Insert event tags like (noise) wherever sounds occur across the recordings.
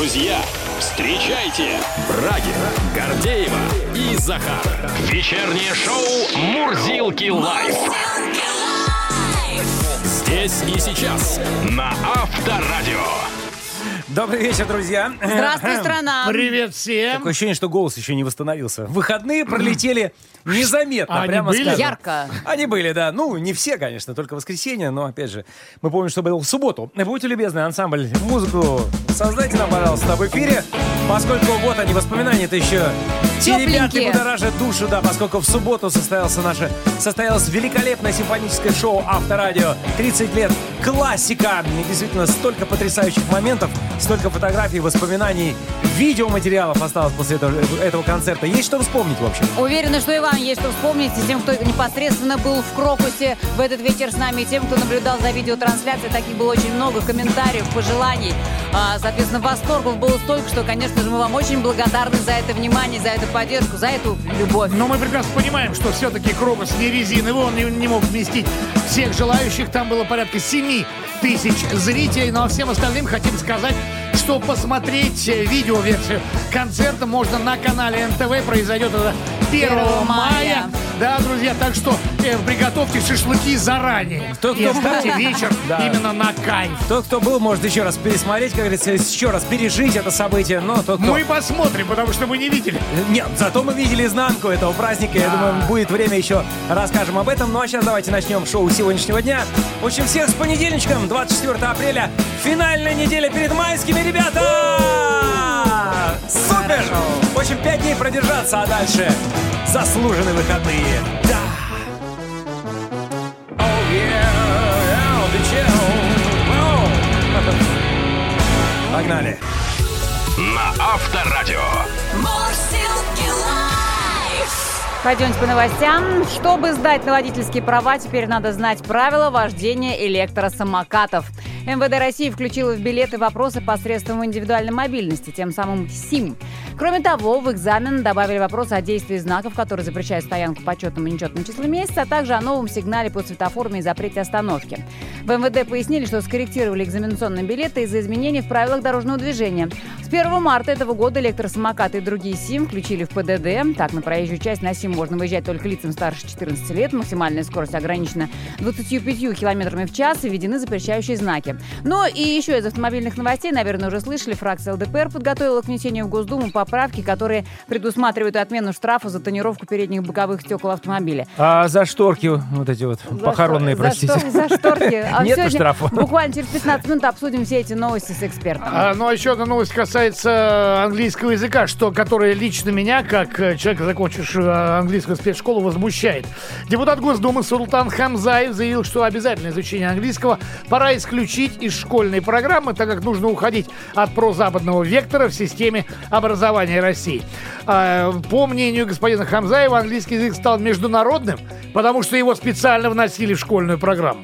Друзья, встречайте Брагин, Гордеева и Захар. Вечернее шоу «Мурзилки лайф». Здесь и сейчас на Авторадио. Добрый вечер, друзья. Здравствуй, (clears throat) страна. Привет всем. Такое ощущение, что голос еще не восстановился. Выходные пролетели (clears throat) незаметно, А они прямо были? скажем. Ярко. Они были, да. Ну, не все, конечно, только воскресенье, но, опять же, мы помним, что было в субботу. Будьте любезны, ансамбль, музыку создайте нам, пожалуйста, в эфире, поскольку вот они, воспоминания это еще те ребятки Тепленькие. будоражат душу, да, поскольку в субботу состоялся наше, состоялось великолепное симфоническое шоу Авторадио. 30 лет классика. И действительно, столько потрясающих моментов, столько фотографий, воспоминаний, видеоматериалов осталось после этого, этого концерта. Есть что вспомнить, в общем. Уверена, что и вам есть что вспомнить, и тем, кто непосредственно был в Крокусе в этот вечер с нами, и тем, кто наблюдал за видеотрансляцией. Таких было очень много комментариев, пожеланий. А, соответственно, восторгов было столько, что, конечно же, мы вам очень благодарны за это внимание, за эту поддержку, за эту любовь. Но мы прекрасно понимаем, что все-таки Крокус не резиновый, он не, не мог вместить всех желающих. Там было порядка 7 тысяч зрителей. Ну а всем остальным хотим сказать, что посмотреть э, видеоверсию концерта можно на канале НТВ. Произойдет это 1 1 мая. мая. Да, друзья, так что э, приготовьте шашлыки заранее. Тот, и кто- оставьте вечер Да. именно на кайф. Тот, кто был, может еще раз пересмотреть, как говорится, еще раз пережить это событие. Но тот, кто... Мы посмотрим, потому что мы не видели. Нет, зато мы видели изнанку этого праздника. Я думаю, будет время еще расскажем об этом. Ну а сейчас давайте начнем шоу сегодняшнего дня. В общем, всех с понедельничком, 24 апреля. Финальная неделя перед майскими, ребята! Супер! В общем, 5 дней продержаться, а дальше заслуженные выходные. Да! Oh, yeah, oh. Oh. (laughs) Погнали! На Авторадио. Пойдемте по новостям. Чтобы сдать на водительские права, теперь надо знать правила вождения электросамокатов. МВД России включила в билеты вопросы посредством индивидуальной мобильности, тем самым СИМ. Кроме того, в экзамен добавили вопрос о действии знаков, которые запрещают стоянку по четному и нечетному числу месяца, а также о новом сигнале по светофорам и запрете остановки. В МВД пояснили, что скорректировали экзаменационные билеты из-за изменений в правилах дорожного движения. С 1 марта этого года электросамокаты и другие СИМ включили в ПДД. Так, на проезжую часть на СИМ можно выезжать только лицам старше 14 лет. Максимальная скорость ограничена 25 километрами в час и введены запрещающие знаки. Ну и еще из автомобильных новостей, наверное, уже слышали, фракция ЛДПР подготовила к внесению в Госдуму поправки, которые предусматривают отмену штрафа за тонировку передних боковых стекол автомобиля. А за шторки вот эти вот За похоронные, что- простите. За, что- за шторки. (laughs) А сегодня штрафа. Буквально через 15 минут обсудим все эти новости с экспертом. А, ну, а еще одна новость касается английского языка, что, которое лично меня, как э, человека, закончившего английскую спецшколу, возмущает. Депутат Госдумы Султан Хамзаев заявил, что обязательное изучение английского пора исключить из школьной программы, так как нужно уходить от прозападного вектора в системе образования России. А, по мнению господина Хамзаева, английский язык стал международным, потому что его специально вносили в школьную программу.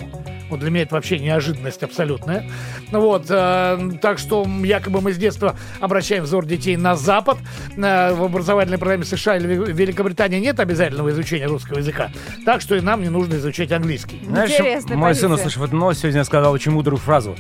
Вот для меня это вообще неожиданность абсолютная. Вот, э, так что якобы мы с детства обращаем взор детей на Запад. Э, в образовательной программе США или Ве- Великобритании нет обязательного изучения русского языка. Так что и нам не нужно изучать английский. Знаешь, Интересная мой сын, услышав эту новость, сегодня сказал очень мудрую фразу.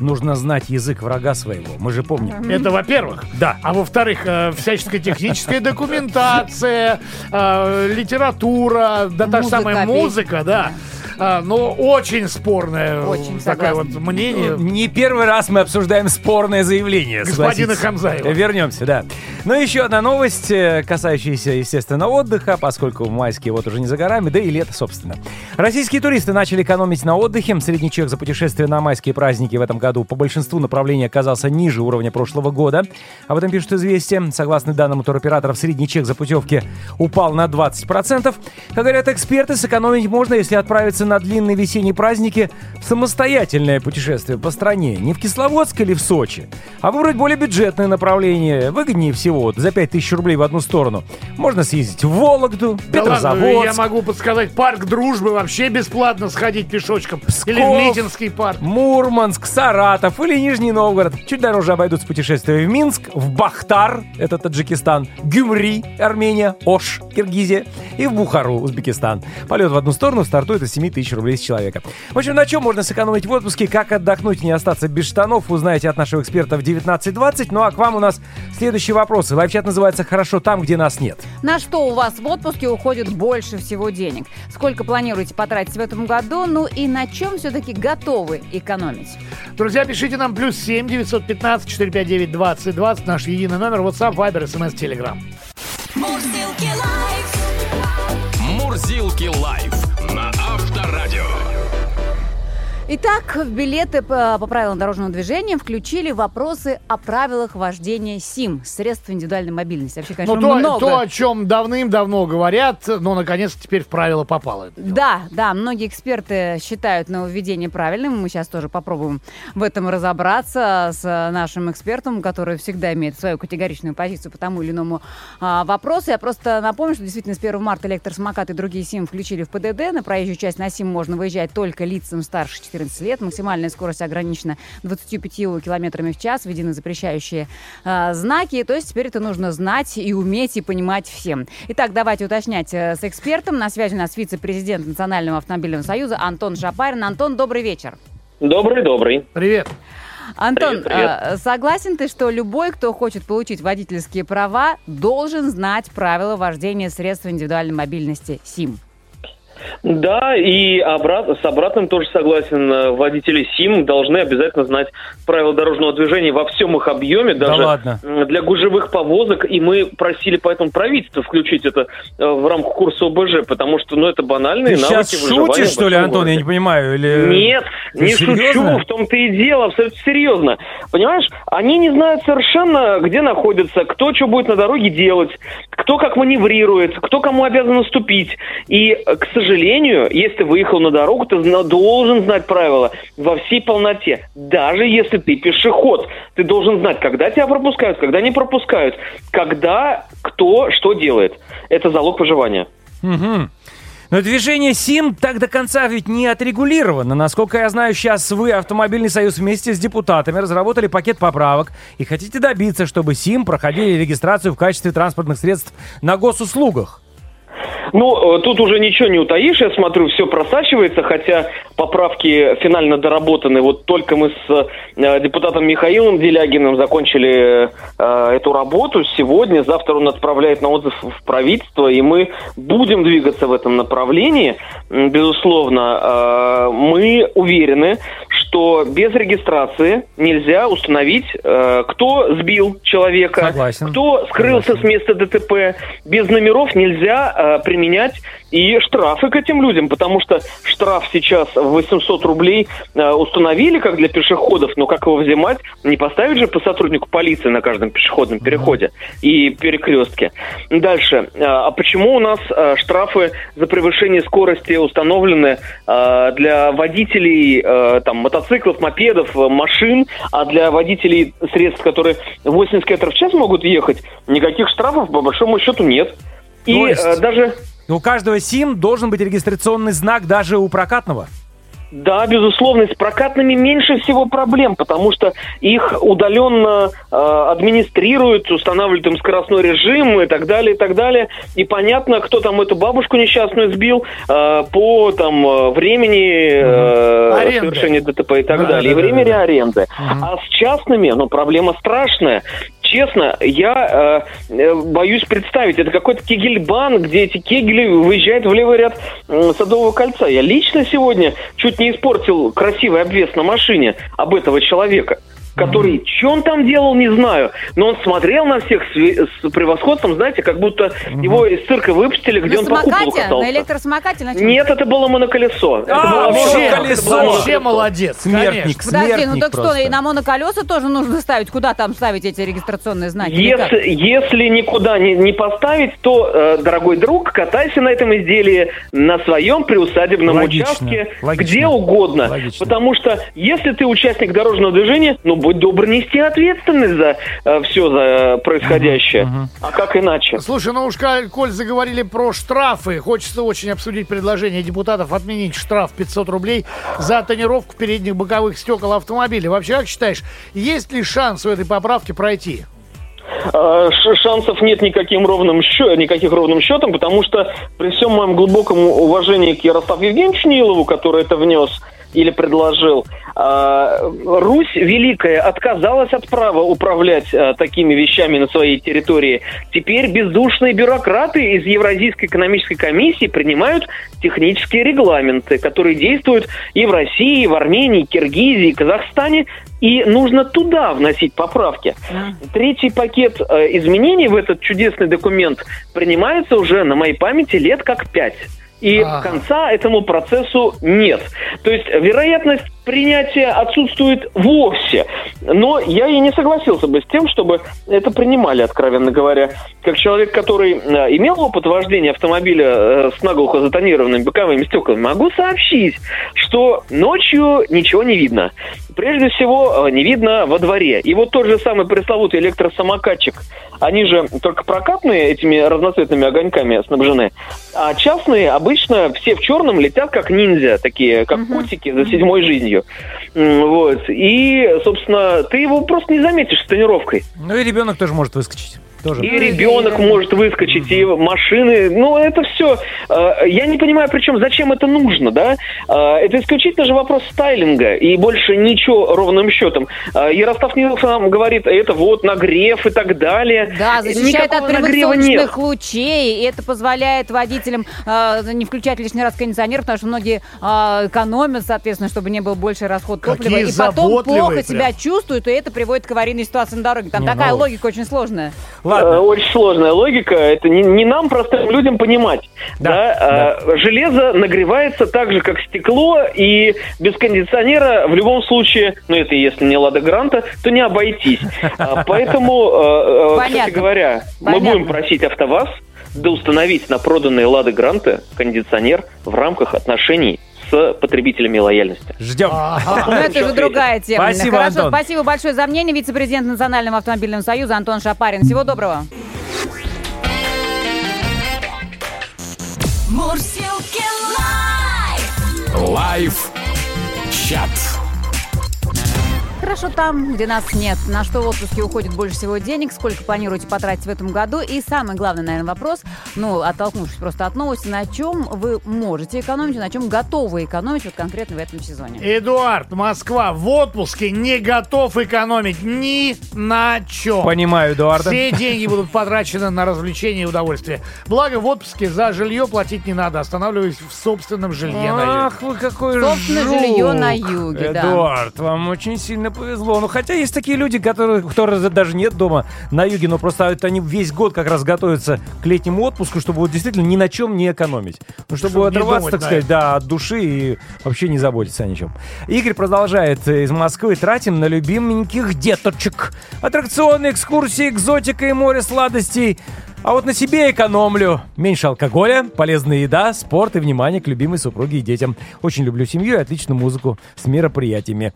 Нужно знать язык врага своего. Мы же помним. Это во-первых. Да. А во-вторых, э, всяческая техническая документация, э, литература, да та же самая музыка, да. А, но очень спорное э, Очень такое вот мнение. Не первый раз мы обсуждаем спорное заявление. Господина. Хамзаева. Вернемся, да. Ну, еще одна новость, э, касающаяся, естественно, отдыха, поскольку майские вот уже не за горами, да и лето, собственно. Российские туристы начали экономить на отдыхе. Средний чек за путешествие на майские праздники в этом году по большинству направлений оказался ниже уровня прошлого года. Об этом пишут «Известия». Согласно данным туроператоров, средний чек за путевки упал на 20%. Как говорят эксперты, сэкономить можно, если отправиться на длинные весенние праздники в самостоятельное путешествие по стране. Не в Кисловодск или в Сочи, а выбрать более бюджетное направление. Выгоднее всего за 5000 рублей в одну сторону. Можно съездить в Вологду, Да ладно, Петрозаводск, я могу подсказать, парк дружбы вообще бесплатно сходить пешочком. Или в Митинский парк. Мурманск, Саратов или Нижний Новгород. Чуть дороже обойдутся путешествия в Минск, в Бахтар, это Таджикистан, Гюмри, Армения, Ош, Киргизия и в Бухару, Узбекистан. Полет в одну сторону стартует от 7 тысяч рублей с человека. В общем, на чем можно сэкономить в отпуске, как отдохнуть и не остаться без штанов, узнаете от нашего эксперта в 19.20. Ну а к вам у нас следующие вопросы. Лайфчат называется «Хорошо там, где нас нет». На что у вас в отпуске уходит больше всего денег? Сколько планируете потратить в этом году? Ну и на чем все-таки готовы экономить? Друзья, пишите нам плюс 7 915 459 20 20. Наш единый номер WhatsApp, Viber, SMS, Telegram. Мурзилки лайф на Итак, в билеты по, по правилам дорожного движения включили вопросы о правилах вождения СИМ, средств индивидуальной мобильности. Вообще, конечно, Ну, то, много. то, о чем давным-давно говорят, но наконец теперь в правила попало. Да, да, многие эксперты считают нововведение правильным. Мы сейчас тоже попробуем в этом разобраться с нашим экспертом, который всегда имеет свою категоричную позицию по тому или иному а, вопросу. Я просто напомню, что действительно с 1 марта электросамокаты и другие СИМ включили в ПДД. На проезжую часть на СИМ можно выезжать только лицам старше 14 лет. Максимальная скорость ограничена 25 километрами в час. Введены запрещающие а, знаки. То есть теперь это нужно знать и уметь и понимать всем. Итак, давайте уточнять э, с экспертом. На связи у нас вице-президент Национального автомобильного союза Антон Шапарин. Антон, добрый вечер. Добрый-добрый. Привет. Антон, Привет, привет. э, согласен ты, что любой, кто хочет получить водительские права, должен знать правила вождения средств индивидуальной мобильности СИМ? Да, и обрат- с обратным тоже согласен. Э, Водители СИМ должны обязательно знать правила дорожного движения во всем их объеме, Да даже ладно. м, для гужевых повозок. И мы просили поэтому правительство включить это э, в рамках курса ОБЖ, потому что, ну, это банальные Ты навыки сейчас шутишь, что ли, Антон? Я не понимаю. Или... Нет, Ты не серьезно? шучу, в том-то и дело, абсолютно серьезно. Понимаешь, они не знают совершенно, где находятся, кто что будет на дороге делать, кто как маневрирует, кто кому обязан наступить. И, к сожалению, если ты выехал на дорогу, ты должен знать правила во всей полноте. Даже если ты пешеход, ты должен знать, когда тебя пропускают, когда не пропускают, когда кто что делает. Это залог выживания. Мгм. Но движение СИМ так до конца ведь не отрегулировано. Насколько я знаю, сейчас вы, Автомобильный союз, вместе с депутатами разработали пакет поправок и хотите добиться, чтобы СИМ проходили регистрацию в качестве транспортных средств на госуслугах. Ну, э, тут уже ничего не утаишь, я смотрю, все просачивается, хотя поправки финально доработаны. Вот только мы с э, депутатом Михаилом Делягиным закончили э, эту работу сегодня. Завтра он отправляет на отзыв в правительство, и мы будем двигаться в этом направлении. Безусловно, мы уверены, что без регистрации нельзя установить, э, кто сбил человека, Согласен. кто скрылся с места ДТП. Без номеров нельзя э, применять и штрафы к этим людям, потому что штраф сейчас в 800 рублей э, установили как для пешеходов, но как его взимать? Не поставить же по сотруднику полиции на каждом пешеходном переходе и перекрестке. Дальше. А почему у нас штрафы за превышение скорости установлены для водителей там, мотоциклов, мопедов, э, машин, а для водителей средств, которые 80 км в час могут ехать, никаких штрафов по большому счету нет. И То есть- э, даже У каждого СИМ должен быть регистрационный знак даже у прокатного. Да, безусловно, с прокатными меньше всего проблем, потому что их удаленно э, администрируют, устанавливают им скоростной режим и так далее, и так далее. И понятно, кто там эту бабушку несчастную сбил э, по там э, времени э, Аренды. совершения ДТП и так Да, далее, и да, да, времени да, да. аренды. А с частными, ну, проблема страшная. Честно, я э, э, боюсь представить, это какой-то кегельбан, где эти кегели выезжают в левый ряд э, Садового кольца. Я лично сегодня чуть не испортил красивый обвес на машине об этого человека который, что он там делал, не знаю, но он смотрел на всех с, с превосходством, знаете, как будто его из цирка выпустили, где на он по куполу самокате? катался. На электросамокате? На чем? Нет, это было моноколесо. Это А, было вообще колесо. Это было Вообще молодец, Смертник, конечно. Подожди, ну так что, просто. и на моноколеса тоже нужно ставить? Куда там ставить эти регистрационные знаки? Если, если никуда не, не поставить, то, э, дорогой друг, катайся на этом изделии на своем приусадебном Логично, участке, логично, где угодно. логично. Потому что если ты участник дорожного движения, ну будь добр нести ответственность за все за э, происходящее. А как иначе? Слушай, ну уж коль, заговорили про штрафы, хочется очень обсудить предложение депутатов отменить штраф 500 рублей за тонировку передних боковых стекол автомобиля. Вообще, как считаешь, есть ли шанс у этой поправки пройти? э, ш- шансов нет никаким ровным счет, никаких ровным счетом, потому что при всем моем глубоком уважении к Ярославу Евгеньевичу Нилову, который это внес или предложил, э, Русь Великая отказалась от права управлять э, такими вещами на своей территории. Теперь бездушные бюрократы из Евразийской экономической комиссии принимают технические регламенты, которые действуют и в России, и в Армении, и Киргизии, и Казахстане, и нужно туда вносить поправки. Третий пакет э, изменений в этот чудесный документ принимается уже на моей памяти лет как пять. И Ага. конца этому процессу нет. То есть вероятность принятия отсутствует вовсе. Но я и не согласился бы с тем, чтобы это принимали, откровенно говоря. Как человек, который э, имел опыт вождения автомобиля э, с наглухо затонированными боковыми стеклами, могу сообщить, что ночью ничего не видно. Прежде всего, э, не видно во дворе. И вот тот же самый пресловутый электросамокатчик, они же только прокатные этими разноцветными огоньками снабжены, а частные обычно все в черном летят как ниндзя, такие, как котики за седьмой жизнью. М, Вот. И, собственно, ты его просто не заметишь с тренировкой. Ну и ребенок тоже может выскочить. Тоже. И ребенок может выскочить, и машины. Ну, это все. Я не понимаю, причем зачем это нужно, да? Э, Это исключительно же вопрос стайлинга, и больше ничего ровным счетом. Э, Ярослав Нилов нам говорит, это вот нагрев и так далее. Да, защищает Никакого от прямых нагрева солнечных нет. лучей, и это позволяет водителям э, не включать лишний раз кондиционер, потому что многие э, экономят, соответственно, чтобы не был больше расход топлива, Какие и потом плохо прям. себя чувствуют, и это приводит к аварийной ситуации на дороге. Там Не, такая ну, логика очень сложная. Э, Ладно. Очень сложная логика. Это не, не нам, простым людям, понимать. Да, Да, Э, Железо нагревается так же, как стекло, и без кондиционера в любом случае, ну это если не Лада Гранта, то не обойтись. А, Поэтому, э, э, кстати говоря, мы будем просить АвтоВАЗ да установить на проданные Лады Гранты кондиционер в рамках отношений с потребителями лояльности. Ждем. Ну, это же другая тема. Спасибо, Хорошо, Антон. спасибо большое за мнение. Вице-президент Национального автомобильного союза Антон Шапарин. Всего доброго. Мурзилки Live! Live chat. Хорошо там, где нас нет. На что в отпуске уходит больше всего денег? Сколько планируете потратить в этом году? И самый главный, наверное, вопрос, ну, оттолкнувшись просто от новости, на чем вы можете экономить, на чем готовы экономить вот конкретно в этом сезоне? Эдуард, Москва, в отпуске не готов экономить ни на чем. Понимаю, Эдуарда. Все деньги будут потрачены на развлечения и удовольствие. Благо, в отпуске за жилье платить не надо, останавливаясь в собственном жилье. на юге. Ах, вы какой Собственно, жук. жилье на юге, да. Эдуард, вам очень сильно повезло. Ну, хотя есть такие люди, которые, которые даже нет дома на юге, но просто это они весь год как раз готовятся к летнему отпуску, чтобы вот действительно ни на чем не экономить. Ну, чтобы, Чтобы отрываться, думать, так да. сказать, да, от души и вообще не заботиться о ничем. Игорь продолжает э, из Москвы. Тратим на любименьких деточек. Аттракционы, экскурсии, экзотика и море сладостей. А вот на себе экономлю. Меньше алкоголя, полезная еда, спорт и внимание к любимой супруге и детям. Очень люблю семью и отличную музыку с мероприятиями.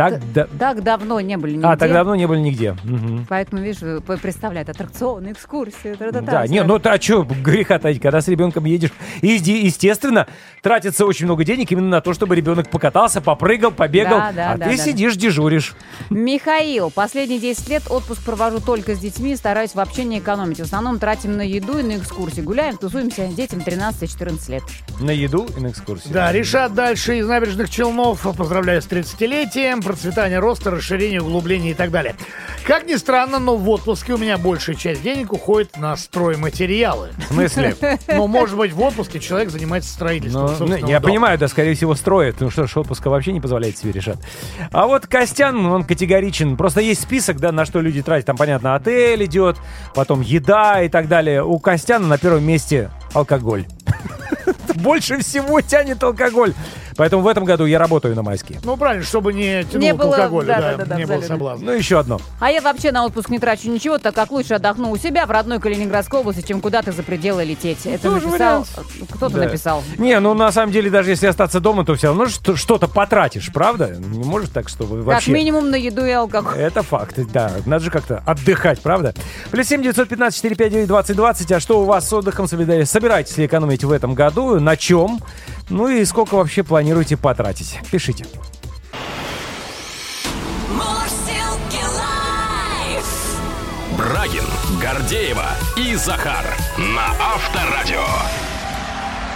Так, да... Так давно не были нигде. А, так давно не были нигде. Мгм. Поэтому, видишь, вы представляют аттракционы, экскурсии. Да, не, ну а что греха таить, когда с ребенком едешь, и, еди- естественно, тратится очень много денег именно на то, чтобы ребенок покатался, попрыгал, побегал, Да, да, а да, ты да, сидишь, дежуришь. Михаил, последние 10 лет отпуск провожу только с детьми, стараюсь вообще не экономить. В основном тратим на еду и на экскурсии. Гуляем, тусуемся, детям 13-14 лет. На еду и на экскурсии. Да, решат дальше из набережных Челнов. Поздравляю с 30-летием, процветания роста, расширения, углубления и так далее. Как ни странно, но в отпуске у меня большая часть денег уходит на стройматериалы. В смысле? Ну, может быть, в отпуске человек занимается строительством Ну, ну, я дома. понимаю, да, скорее всего, строит. Ну что ж, отпуска вообще не позволяет себе решать. А вот Костян, он категоричен. Просто есть список, да, на что люди тратят. Там, понятно, отель идет, потом еда и так далее. У Костяна на первом месте алкоголь. (laughs) Больше всего тянет алкоголь. Поэтому в этом году я работаю на майские. Ну, правильно, чтобы не тянуло Не к было- алкоголю, да, да, да, да, не было соблазна. Ну, еще одно. А я вообще на отпуск не трачу ничего, так как лучше отдохну у себя в родной Калининградской области, чем куда-то за пределы лететь. Это Тоже написал... Кто-то Да. написал. Не, ну на самом деле, даже если остаться дома, то все равно что- что-то потратишь, правда? Не может так, чтобы Как вообще... минимум на еду и алкоголь. Это факт, да. Надо же как-то отдыхать, правда? Плюс семь девятьсот пятнадцать четыре пять девять двадцать двадцать. А что у вас с отдыхом? Собира- Собираетесь ли экономить в этом году? На чем? Ну и сколько вообще планируете потратить? Пишите. Брагин, Гордеева и Захар на Авторадио.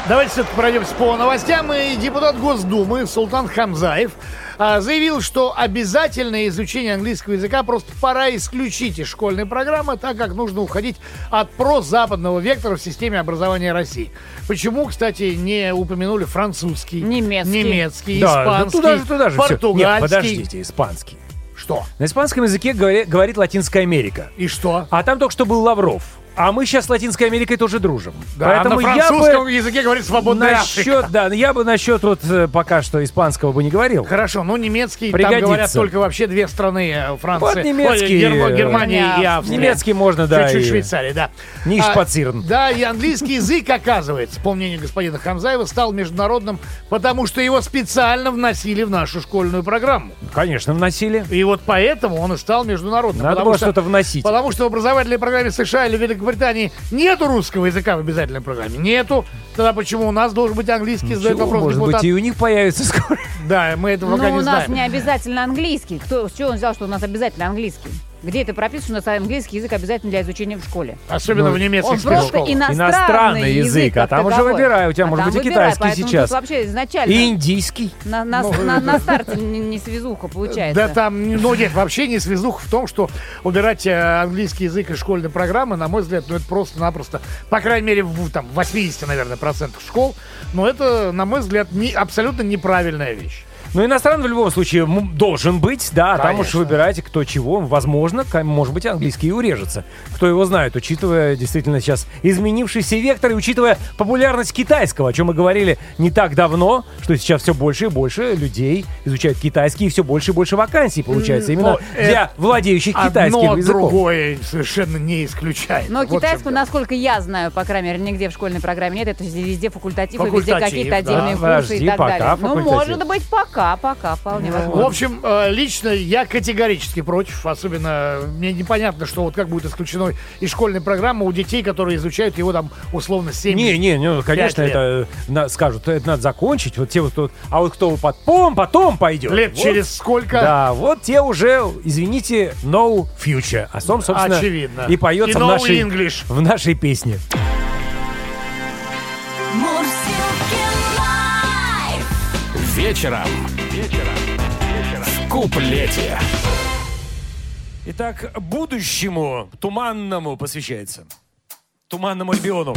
Давайте все-таки пройдемся по новостям. И депутат Госдумы Султан Хамзаев заявил, что обязательное изучение английского языка просто пора исключить из школьной программы, так как нужно уходить от прозападного вектора в системе образования России. Почему, кстати, не упомянули французский, Немецкий. немецкий, Да, да испанский, туда же, туда же португальский? Нет, подождите, испанский. Что? На испанском языке говори- говорит Латинская Америка. И что? А там только что был Лавров. А мы сейчас с Латинской Америкой тоже дружим. Да, Поэтому на я французском бы языке говорит свободная Африка. насчет, да, я бы насчет вот э, пока что испанского бы не говорил. Хорошо, ну немецкий, там Пригодится. говорят только вообще две страны, э, Франция, Вот немецкий, Герма- Германия и Австрия. Немецкий можно, да. Чуть-чуть и- Швейцария, да. Ниш А. Да, и английский язык, оказывается, по мнению господина Хамзаева, стал международным, потому что его специально вносили в нашу школьную программу. Конечно, вносили. И вот поэтому он и стал международным. Надо было что- что-то вносить. Потому что в образовательной программе США или Великобритании нету русского языка в обязательной программе. Нету. Тогда почему у нас должен быть английский? Задает вопрос может депутат. быть, и у них появится скоро. Да, мы этого пока Ну, не у нас знаем. не обязательно английский. Кто, с чего он взял, что у нас обязательно английский? Где это прописано, что у нас английский язык обязательно для изучения в школе? Особенно Ну, в немецких Он просто спецшколах. иностранный, Иностранный язык, а там уже таковой. выбирай, у тебя А может быть и выбирай, китайский сейчас. Вообще изначально И индийский. на, на, на- на (laughs) старте не, не связуха получается. Да там, ну нет, вообще не связуха в том, что убирать э, английский язык из школьной программы, на мой взгляд, ну это просто-напросто, по крайней мере, в там 80, наверное, процентах школ, но это, на мой взгляд, не, абсолютно неправильная вещь. Ну, иностранный в любом случае должен быть, да, а там уж Конечно. выбирайте, кто чего. Возможно, может быть, английский и урежется. Кто его знает, учитывая действительно сейчас изменившийся вектор и учитывая популярность китайского, о чем мы говорили не так давно, что сейчас все больше и больше людей изучают китайский, и все больше и больше вакансий получается именно Но для владеющих китайским Одно языком. другое совершенно не исключает. Но Вот китайского, насколько я знаю, по крайней мере, нигде в школьной программе нет. Это везде факультатив, и везде Факультатив, какие-то да. отдельные курсы Подожди, и так пока далее. Ну, факультатив. может быть, пока, пока, вполне В возможно. общем, э, лично я категорически против. Особенно мне непонятно, что вот как будет исключено из школьной программы у детей, которые изучают его там условно 7 Не, не, ну, конечно, лет. это на- скажут, это надо закончить. Вот те вот, вот- а вот кто потом, потом пойдет. лет вот через сколько. Да, вот те уже, извините, no future. О том, собственно, Очевидно. и поется И в, no нашей, English. в нашей песне. Вечером. Вечером. В куплете. Итак, будущему туманному посвящается. Туманному Альбиону.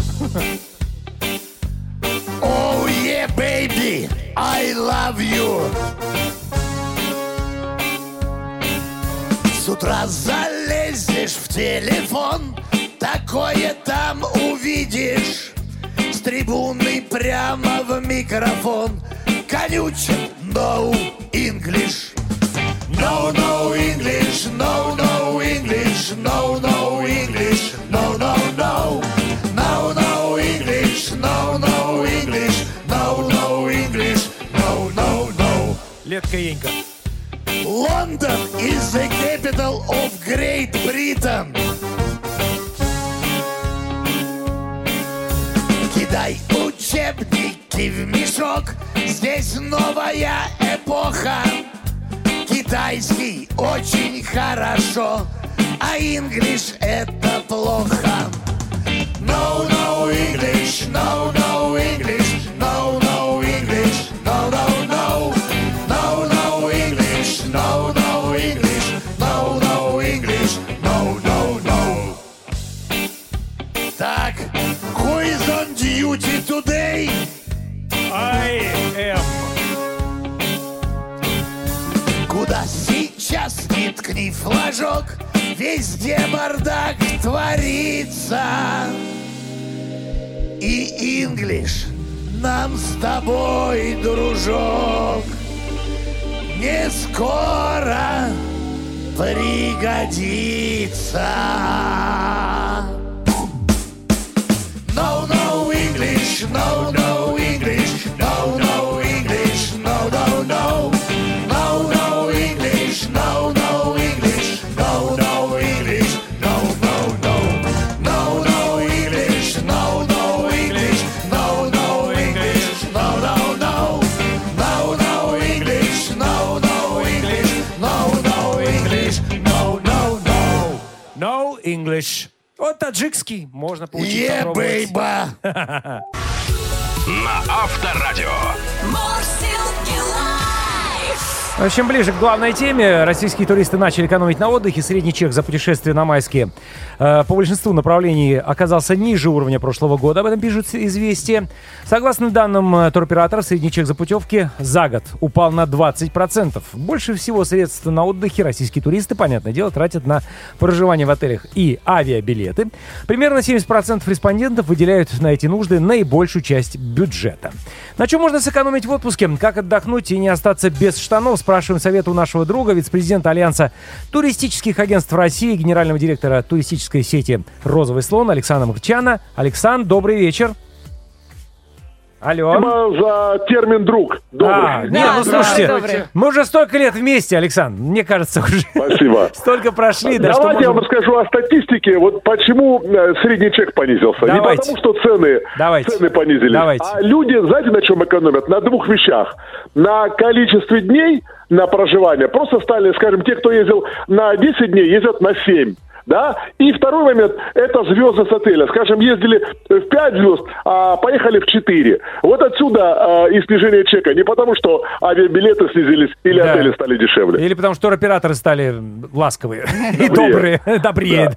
Oh yeah, baby, I love you. С утра залезешь в телефон, такое там увидишь. С трибуны прямо в микрофон конючит no English. No, no English, no, no English, no, no English, no, no, no. No, no English, no, no English, no, no English, no, no, no. Летка Енька. London is the capital of Great Britain. Кидай учебники В мешок, здесь новая эпоха. Китайский очень хорошо, а English это плохо. No, no English, no, no сейчас не ткни флажок, везде бардак творится. И Инглиш нам с тобой, дружок, не скоро пригодится. No, no English, no, no таджикский можно получить. Е, бейба! (laughs) На Авторадио. Мурсилки лайф. В общем, ближе к главной теме. Российские туристы начали экономить на отдыхе. Средний чек за путешествие на майские э, по большинству направлений оказался ниже уровня прошлого года. Об этом пишут известия. Согласно данным э, туроператора, средний чек за путевки за год упал на 20%. Больше всего средств на отдыхе российские туристы, понятное дело, тратят на проживание в отелях и авиабилеты. Примерно 70% респондентов выделяют на эти нужды наибольшую часть бюджета. На чем можно сэкономить в отпуске? Как отдохнуть и не остаться без штанов? Спрашиваем совет у нашего друга, вице-президента Альянса туристических агентств России, генерального директора туристической сети «Розовый слон» Александра Мурчана. Александр, добрый вечер. Алло. За термин «друг». Добрый. А, не, Да, ну слушайте, добрый. мы уже столько лет вместе, Александр. Мне кажется, уже Спасибо. (laughs) столько прошли. Да, Давайте я вам расскажу о статистике. Вот почему э, средний чек понизился. Не Давайте. потому, что цены, Давайте. цены понизились, Давайте. а люди, знаете, на чем экономят? На двух вещах. На количестве дней на проживание. Просто стали, скажем, те, кто ездил на 10 дней, ездят на 7. Да? И второй момент – это звезды с отеля. Скажем, ездили в 5 звезд, а поехали в 4. Вот отсюда э, и снижение чека. Не потому, что авиабилеты снизились или Да. отели стали дешевле. Или потому что туроператоры стали ласковые (laughs) и добрые, (laughs) добрее.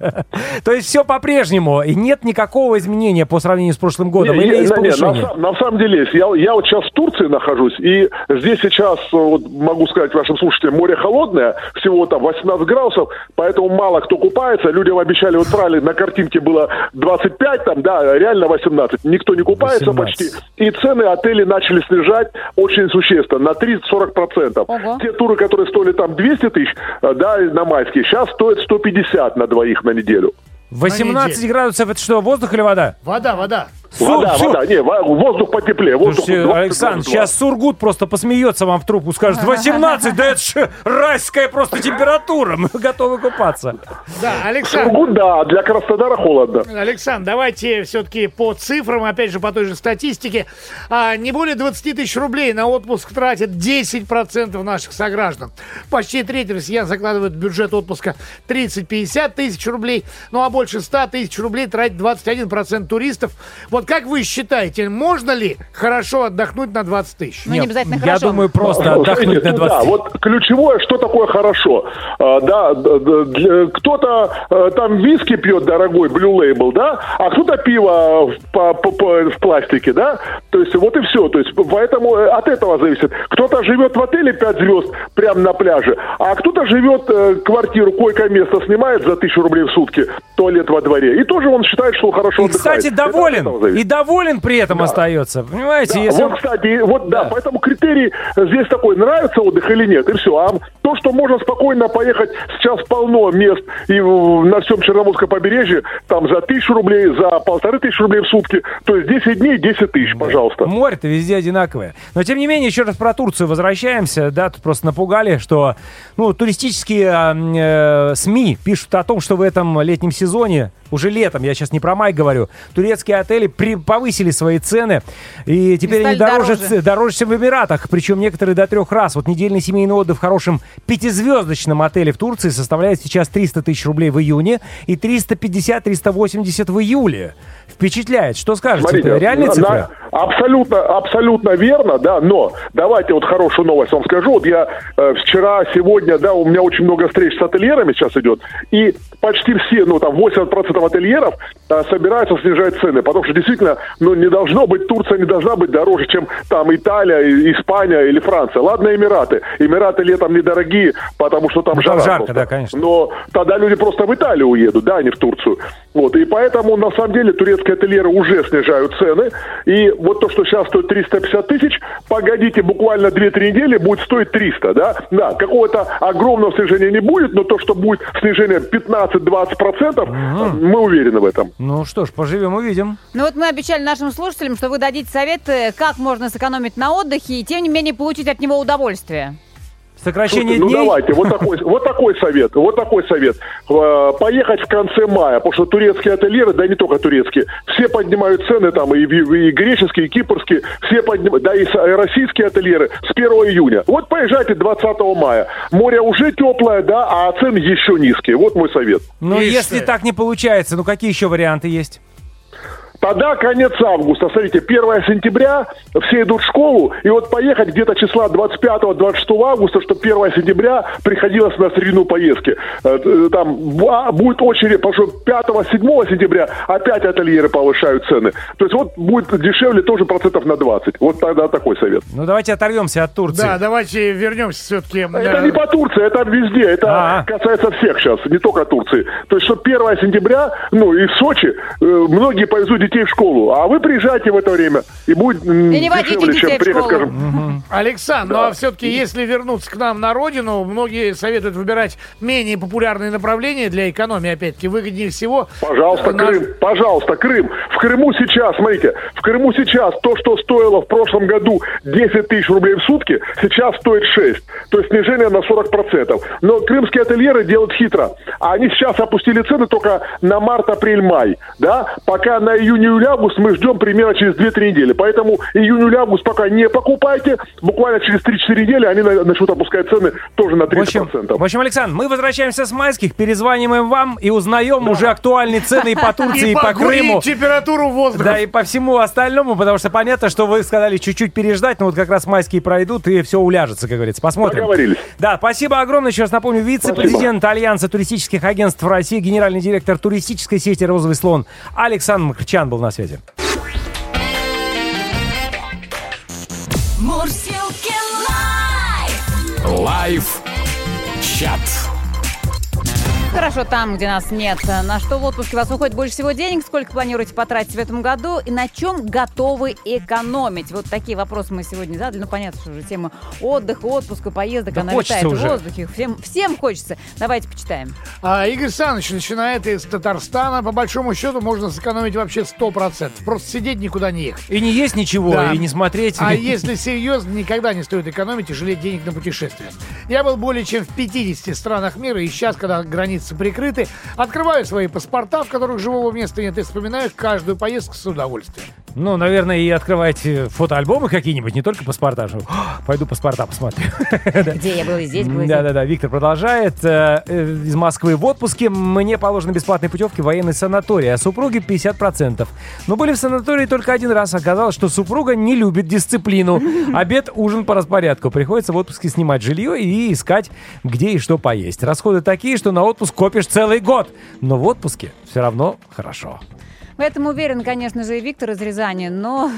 То есть все по-прежнему, и нет никакого изменения по сравнению с прошлым годом, или не, на, самом деле есть. Я, вот сейчас в Турции нахожусь, и здесь сейчас, э, могу сказать вашим слушателям, море холодное, всего там 18 градусов, поэтому мало кто купается. Людям обещали, вот правильно, на картинке было 25, там, да, реально 18. Никто не купается 18. почти. И цены отели начали снижать очень существенно, на 30-40%. Ого. Те туры, которые стоили там 200 тысяч, э, да, на майские, сейчас стоят 150 на двоих на неделю. 18 неделю. градусов, это что, воздух или вода? Вода, вода. Вода, Су- вода, не, во- воздух потеплее. Воздух Слушайте, 20, Александр, 22. сейчас Сургут просто посмеется вам в трубку, скажет, 18, да это же райская просто температура, мы готовы купаться. Да, Александр. Сургут, да, для Краснодара холодно. Александр, давайте все-таки по цифрам, опять же, по той же статистике. А, не более 20 тысяч рублей на отпуск тратят 10% наших сограждан. Почти треть россиян закладывают в бюджет отпуска 30-50 тысяч рублей. Ну а больше 100 тысяч рублей тратит 21% туристов. Вот как вы считаете, можно ли хорошо отдохнуть на 20 тысяч? Ну, не обязательно Я хорошо. думаю, просто Ну, отдохнуть на ну 20. Да, вот ключевое, что такое хорошо. А, да, да, да, для- кто-то э, там виски пьет дорогой, Blue Label, да, а кто-то пиво в, по- по- по- в пластике, да. То есть вот и все. То есть поэтому э, от этого зависит. Кто-то живет в отеле 5 звезд прямо на пляже, а кто-то живет э, квартиру, койко-место снимает за тысячу рублей в сутки, туалет во дворе. И тоже он считает, что хорошо И, отдыхает. кстати, доволен. Зависит. И доволен при этом остается. Понимаете, Да, если вот, кстати, вот да. Да. поэтому критерий здесь такой, нравится отдых или нет, и все. А то, что можно спокойно поехать, сейчас полно мест и на всем Черноморском побережье, там за тысячу рублей, за полторы тысячи рублей в сутки, то есть 10 дней, 10 тысяч, пожалуйста. Море-то везде одинаковое. Но, тем не менее, еще раз про Турцию возвращаемся. Да, тут просто напугали, что ну, туристические а, э, СМИ пишут о том, что в этом летнем сезоне, уже летом, я сейчас не про май говорю, турецкие отели при, повысили свои цены. И теперь они стали дороже, дороже. дороже, чем в Эмиратах. Причем некоторые до трех раз. Вот недельный семейный отдых в хорошем пятизвездочном отеле в Турции составляет сейчас 300 тысяч рублей в июне и 350-380 в июле. Впечатляет. Что скажете? Смотрите, Это реальные на- цифры? на- абсолютно, абсолютно верно, да, но давайте вот хорошую новость вам скажу. Вот я э, вчера, сегодня, да, у меня очень много встреч с ательерами сейчас идет, и почти все, ну, там, 80% ательеров э, собираются снижать цены, потому что действительно, ну, не должно быть, Турция не должна быть дороже, чем там Италия, Испания или Франция. Ладно, Эмираты. Эмираты летом недорогие, потому что там Ну, там жара жарко, просто. да, конечно. Но тогда люди просто в Италию уедут, да, а не в Турцию. Вот, и поэтому, на самом деле, турецкие ательеры уже снижают цены. И вот то, что сейчас стоит 350 тысяч, погодите, буквально 2-3 недели будет стоить 300, да? Да, какого-то огромного снижения не будет, но то, что будет снижение 15-20%, мы уверены в этом. Ну что ж, поживем, увидим. Ну вот мы обещали нашим слушателям, что вы дадите советы, как можно сэкономить на отдыхе и тем не менее получить от него удовольствие. Сокращение Слушайте, дней? Ну давайте, вот такой, (laughs) вот такой совет, вот такой совет. Э, Поехать в конце мая, потому что турецкие ательеры, да и не только турецкие, все поднимают цены там, и, и- и греческие, и кипрские, все поднимают, да и и российские ательеры с 1 июня. Вот поезжайте 20 мая. Море уже теплое, да, а цены еще низкие. Вот мой совет. Ну, если так не получается, ну какие еще варианты есть? Тогда конец августа. Смотрите, 1 сентября, все идут в школу, и вот поехать где-то числа 25-26 августа, чтобы 1 сентября приходилось на середину поездки. Э, э, Там а, будет очередь, потому что 5-7 сентября опять ательеры повышают цены. То есть вот будет дешевле тоже процентов на 20. Вот тогда такой совет. Ну, давайте оторвемся от Турции. Да, давайте вернемся все-таки. Это не по Турции, это везде. Это А. касается всех сейчас, не только Турции. То есть, что 1 сентября, ну, и в Сочи, э, многие повезут детей в школу. А вы приезжайте в это время, и будет не дешевле, чем приехать, скажем. Александр, ну а все-таки, если вернуться к нам на родину, многие советуют выбирать менее популярные направления для экономии, опять-таки, выгоднее всего. Пожалуйста, на- Крым, пожалуйста, Крым. В Крыму сейчас, смотрите, в Крыму сейчас то, что стоило в прошлом году 10 тысяч рублей в сутки, сейчас стоит 6. То есть снижение на 40%. Но крымские ательеры делают хитро. Они сейчас опустили цены только на март, апрель, май. Да? Пока на июнь, июль, август мы ждем примерно через 2-3 недели. Поэтому июнь, август пока не покупайте. Буквально через 3-4 недели они на- начнут опускать цены тоже на В общем, 30%. в общем, Александр, мы возвращаемся с майских, перезваниваем вам и узнаем уже актуальные цены и по (laughs) Турции, и по погонить Крыму. температуру воздуха. Да, и по всему остальному, потому что понятно, что вы сказали чуть-чуть переждать, но вот как раз майские пройдут, и все уляжется, как говорится. Посмотрим. Договорились. Да, спасибо огромное. Еще раз напомню, вице-президент Альянса туристических агентств России, генеральный директор туристической сети «Розовый слон» Александр Макрчан был на связи. Мурзилки Live. Live chat. Хорошо там, где нас нет. На что в отпуске у вас уходит больше всего денег? Сколько планируете потратить в этом году? И на чем готовы экономить? Вот такие вопросы мы сегодня задали. Ну, понятно, что уже тема отдыха, отпуска, поездок, Да она летает уже. в воздухе. Всем, всем хочется. Давайте почитаем. А Игорь Саныч начинает из Татарстана. По большому счету можно сэкономить вообще 100%. Просто сидеть никуда не ехать. И не есть ничего, Да. и не смотреть. А если серьезно, никогда не стоит экономить и жалеть денег на путешествия. Я был более чем в 50 странах мира, и сейчас, когда границы прикрыты, открываю свои паспорта, в которых живого места нет, и вспоминаю каждую поездку с удовольствием. Ну, наверное, и открываете фотоальбомы какие-нибудь, не только паспорта. что, «О, Пойду паспорта посмотрю. (laughs) Где я был и здесь, был. Да-да-да, Виктор продолжает. Э, э, Из Москвы в отпуске мне положены бесплатные путевки в военный санаторий, а супруге 50%. Но были в санатории только один раз. Оказалось, что супруга не любит дисциплину. (laughs) Обед, ужин по распорядку. Приходится в отпуске снимать жилье и искать, где и что поесть. Расходы такие, что на отпуск копишь целый год. Но в отпуске все равно хорошо. В этом уверен, конечно же, и Виктор из Рязани, но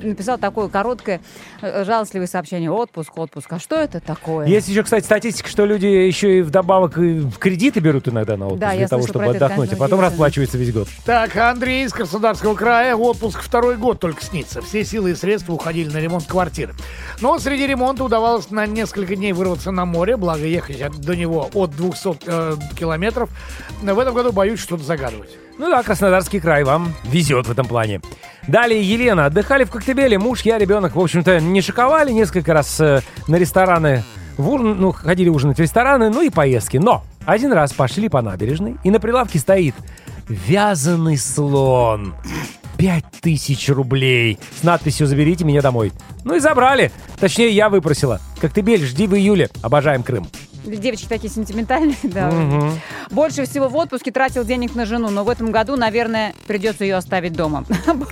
написал такое короткое, э, жалостливое сообщение. Отпуск, отпуск. А что это такое? Есть еще, кстати, статистика, что люди еще и вдобавок и в кредиты берут иногда на отпуск Да, для того, чтобы это, отдохнуть, конечно, а потом удивительно. расплачивается весь год. Так, Андрей из Краснодарского края. Отпуск второй год только снится. Все силы и средства уходили на ремонт квартиры. Но среди ремонта удавалось на несколько дней вырваться на море, благо ехать до него от 200 э, километров. В этом году боюсь что-то загадывать. Ну да, Краснодарский край вам везет в этом плане. Далее Елена. Отдыхали в Коктебеле. Муж, я, ребенок. В общем-то, не шиковали несколько раз э, на рестораны. В ужин, ну, ходили ужинать в рестораны, ну и поездки. Но один раз пошли по набережной, и на прилавке стоит вязаный слон. Пять тысяч рублей. С надписью «Заберите меня домой». Ну и забрали. Точнее, я выпросила. Коктебель, жди в июле. Обожаем Крым. Девочки такие сентиментальные, (laughs) да. Больше всего в отпуске тратил денег на жену, но в этом году, наверное, придется ее оставить дома. (laughs) Смысл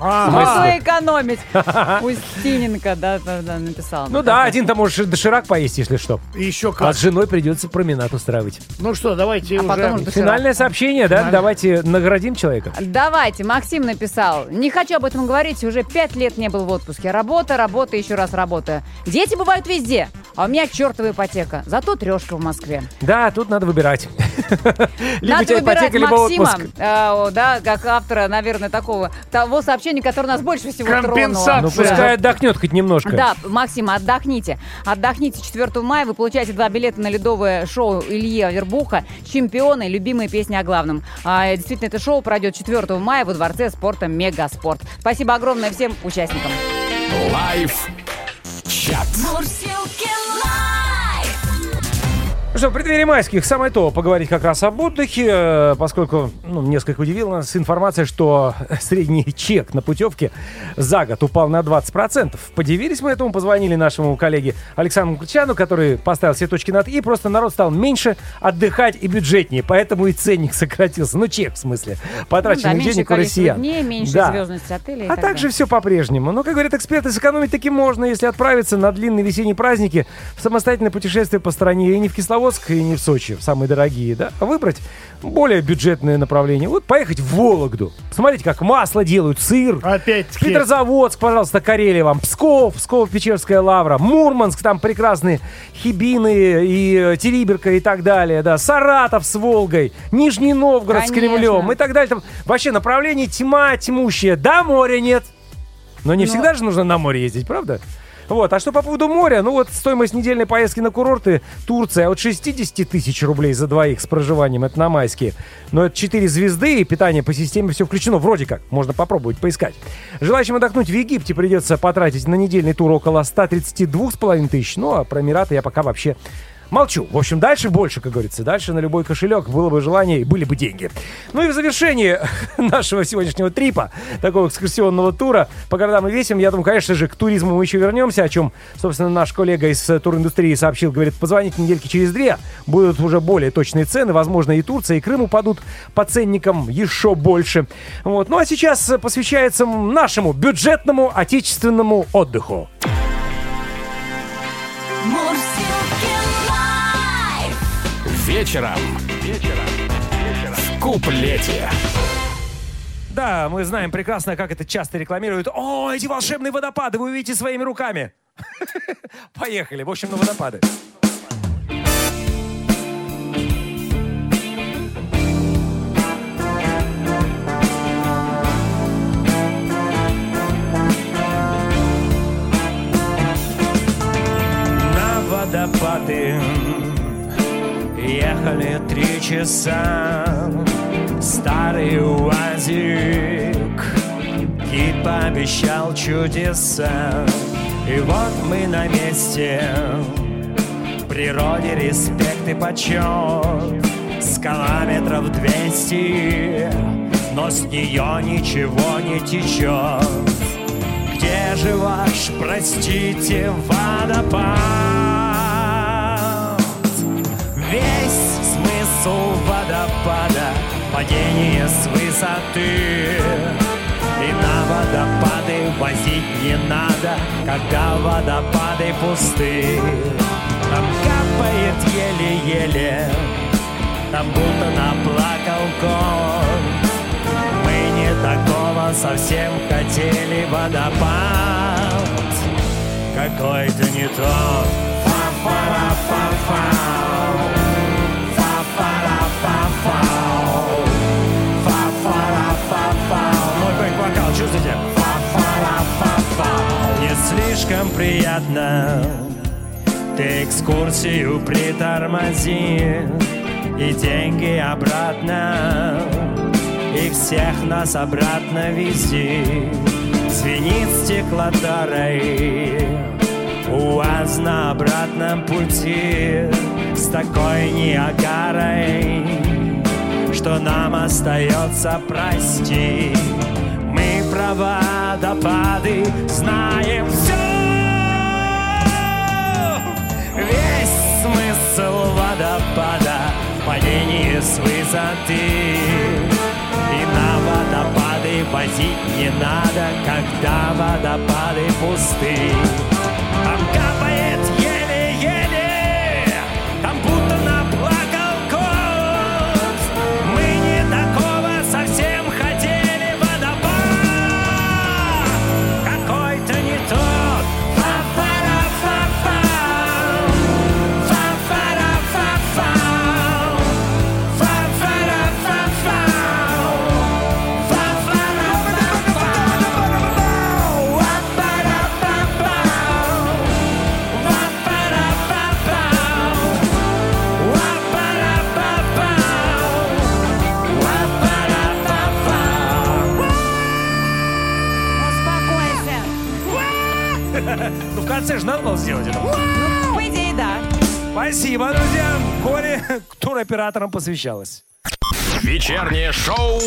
экономить. (laughs) Устиненко, да, написал. Ну да, один-то можешь доширак поесть, если что. И еще А как. с женой придется променад устраивать. Ну что, давайте А уже Финальное сообщение, да? Давайте наградим человека. Давайте, Максим написал. Не хочу об этом говорить, уже пять лет не был в отпуске. Работа, работа, еще раз работа. Дети бывают везде, а у меня чертова ипотека. Зато трешка в Москве. Да, тут надо выбирать. (laughs) Либо Надо выбирать ипотека, Максима, э, да, как автора, наверное, такого того сообщения, которое нас больше всего Компенсация. Ну, тронуло. пускай отдохнет хоть немножко. Да, Максим, отдохните. Отдохните 4 мая. Вы получаете два билета на ледовое шоу Ильи Авербуха «Чемпионы. Любимые песни о главном». А, действительно, это шоу пройдет 4 мая во Дворце спорта «Мегаспорт». Спасибо огромное всем участникам. Live chat. Мурзилки Live. Что, в преддверии майских самое то поговорить как раз об отдыхе, э, поскольку ну, несколько удивила нас информация, что средний чек на путевке за год упал на 20%. Подивились мы этому, позвонили нашему коллеге Александру Кручану, который поставил все точки над «и», просто народ стал меньше отдыхать и бюджетнее, поэтому и ценник (laughs) сократился. Ну, чек, в смысле, Ну да, потраченных меньше денег у россиян. дней, меньше Да. звездности отелей. А так также далее. все по-прежнему. Но, как говорят эксперты, сэкономить таки можно, если отправиться на длинные весенние праздники в самостоятельное путешествие по стране и не в Кисловодск, и не в Сочи, самые дорогие, да, а выбрать более бюджетное направление. Вот поехать в Вологду. Посмотрите, как масло делают, сыр. Опять-таки. Петрозаводск, пожалуйста, Карелия вам. Псков, Псково-Печерская лавра. Мурманск, там прекрасные Хибины и э, Териберка и так далее, да. Саратов с Волгой. Нижний Новгород с Конечно. Кремлем и так далее. Там вообще направление тьма тьмущая. Да, моря нет. Но не Но- всегда же нужно на море ездить, правда? Вот, а что по поводу моря? Ну вот стоимость недельной поездки на курорты Турция от 60 тысяч рублей за двоих с проживанием, это на майские. Но это 4 звезды и питание по системе все включено, вроде как, можно попробовать поискать. Желающим отдохнуть в Египте придется потратить на недельный тур около 132,5 тысяч, ну а про Эмираты я пока вообще Молчу. В общем, дальше больше, как говорится. Дальше на любой кошелек было бы желание и были бы деньги. Ну и в завершении (laughs) нашего сегодняшнего трипа, такого экскурсионного тура по городам и весям, я думаю, конечно же, к туризму мы еще вернемся, о чем, собственно, наш коллега из э, туриндустрии сообщил. Говорит, позвоните недельки через две, будут уже более точные цены. Возможно, и Турция, и Крым упадут по ценникам еще больше. Вот. Ну а сейчас посвящается нашему бюджетному отечественному отдыху. Live. Вечером. Вечером. В куплете. Да, мы знаем прекрасно, как это часто рекламируют. О, эти волшебные водопады вы увидите своими руками. (laughs) Поехали, в общем, на водопады. На водопады ехали три часа. Старый УАЗик Кит пообещал чудеса. И вот мы на месте. Природе респект и почет. Скала метров двести. Но с нее ничего не течет. Где же ваш, простите, водопад? Весь смысл водопада Падение с высоты И на водопады возить не надо Когда водопады пусты Там капает еле-еле Там будто наплакал кот Мы не такого совсем хотели водопад Какой-то не тот Фа-фа-ра-фа-фау. Фа-фа-ра-фа-фау. Слишком приятно. Ты экскурсию притормози И деньги обратно. И всех нас обратно вези. Звенит стеклотарой УАЗ на обратном пути С такой неагарой Что нам остается простить Водопады знаем все Весь смысл водопада в падении с высоты. И на водопады возить не надо, когда водопады пусты. Там сделать это. По идее, да. Спасибо, друзья. Коре (laughs) туроператорам посвящалось. Вечернее шоу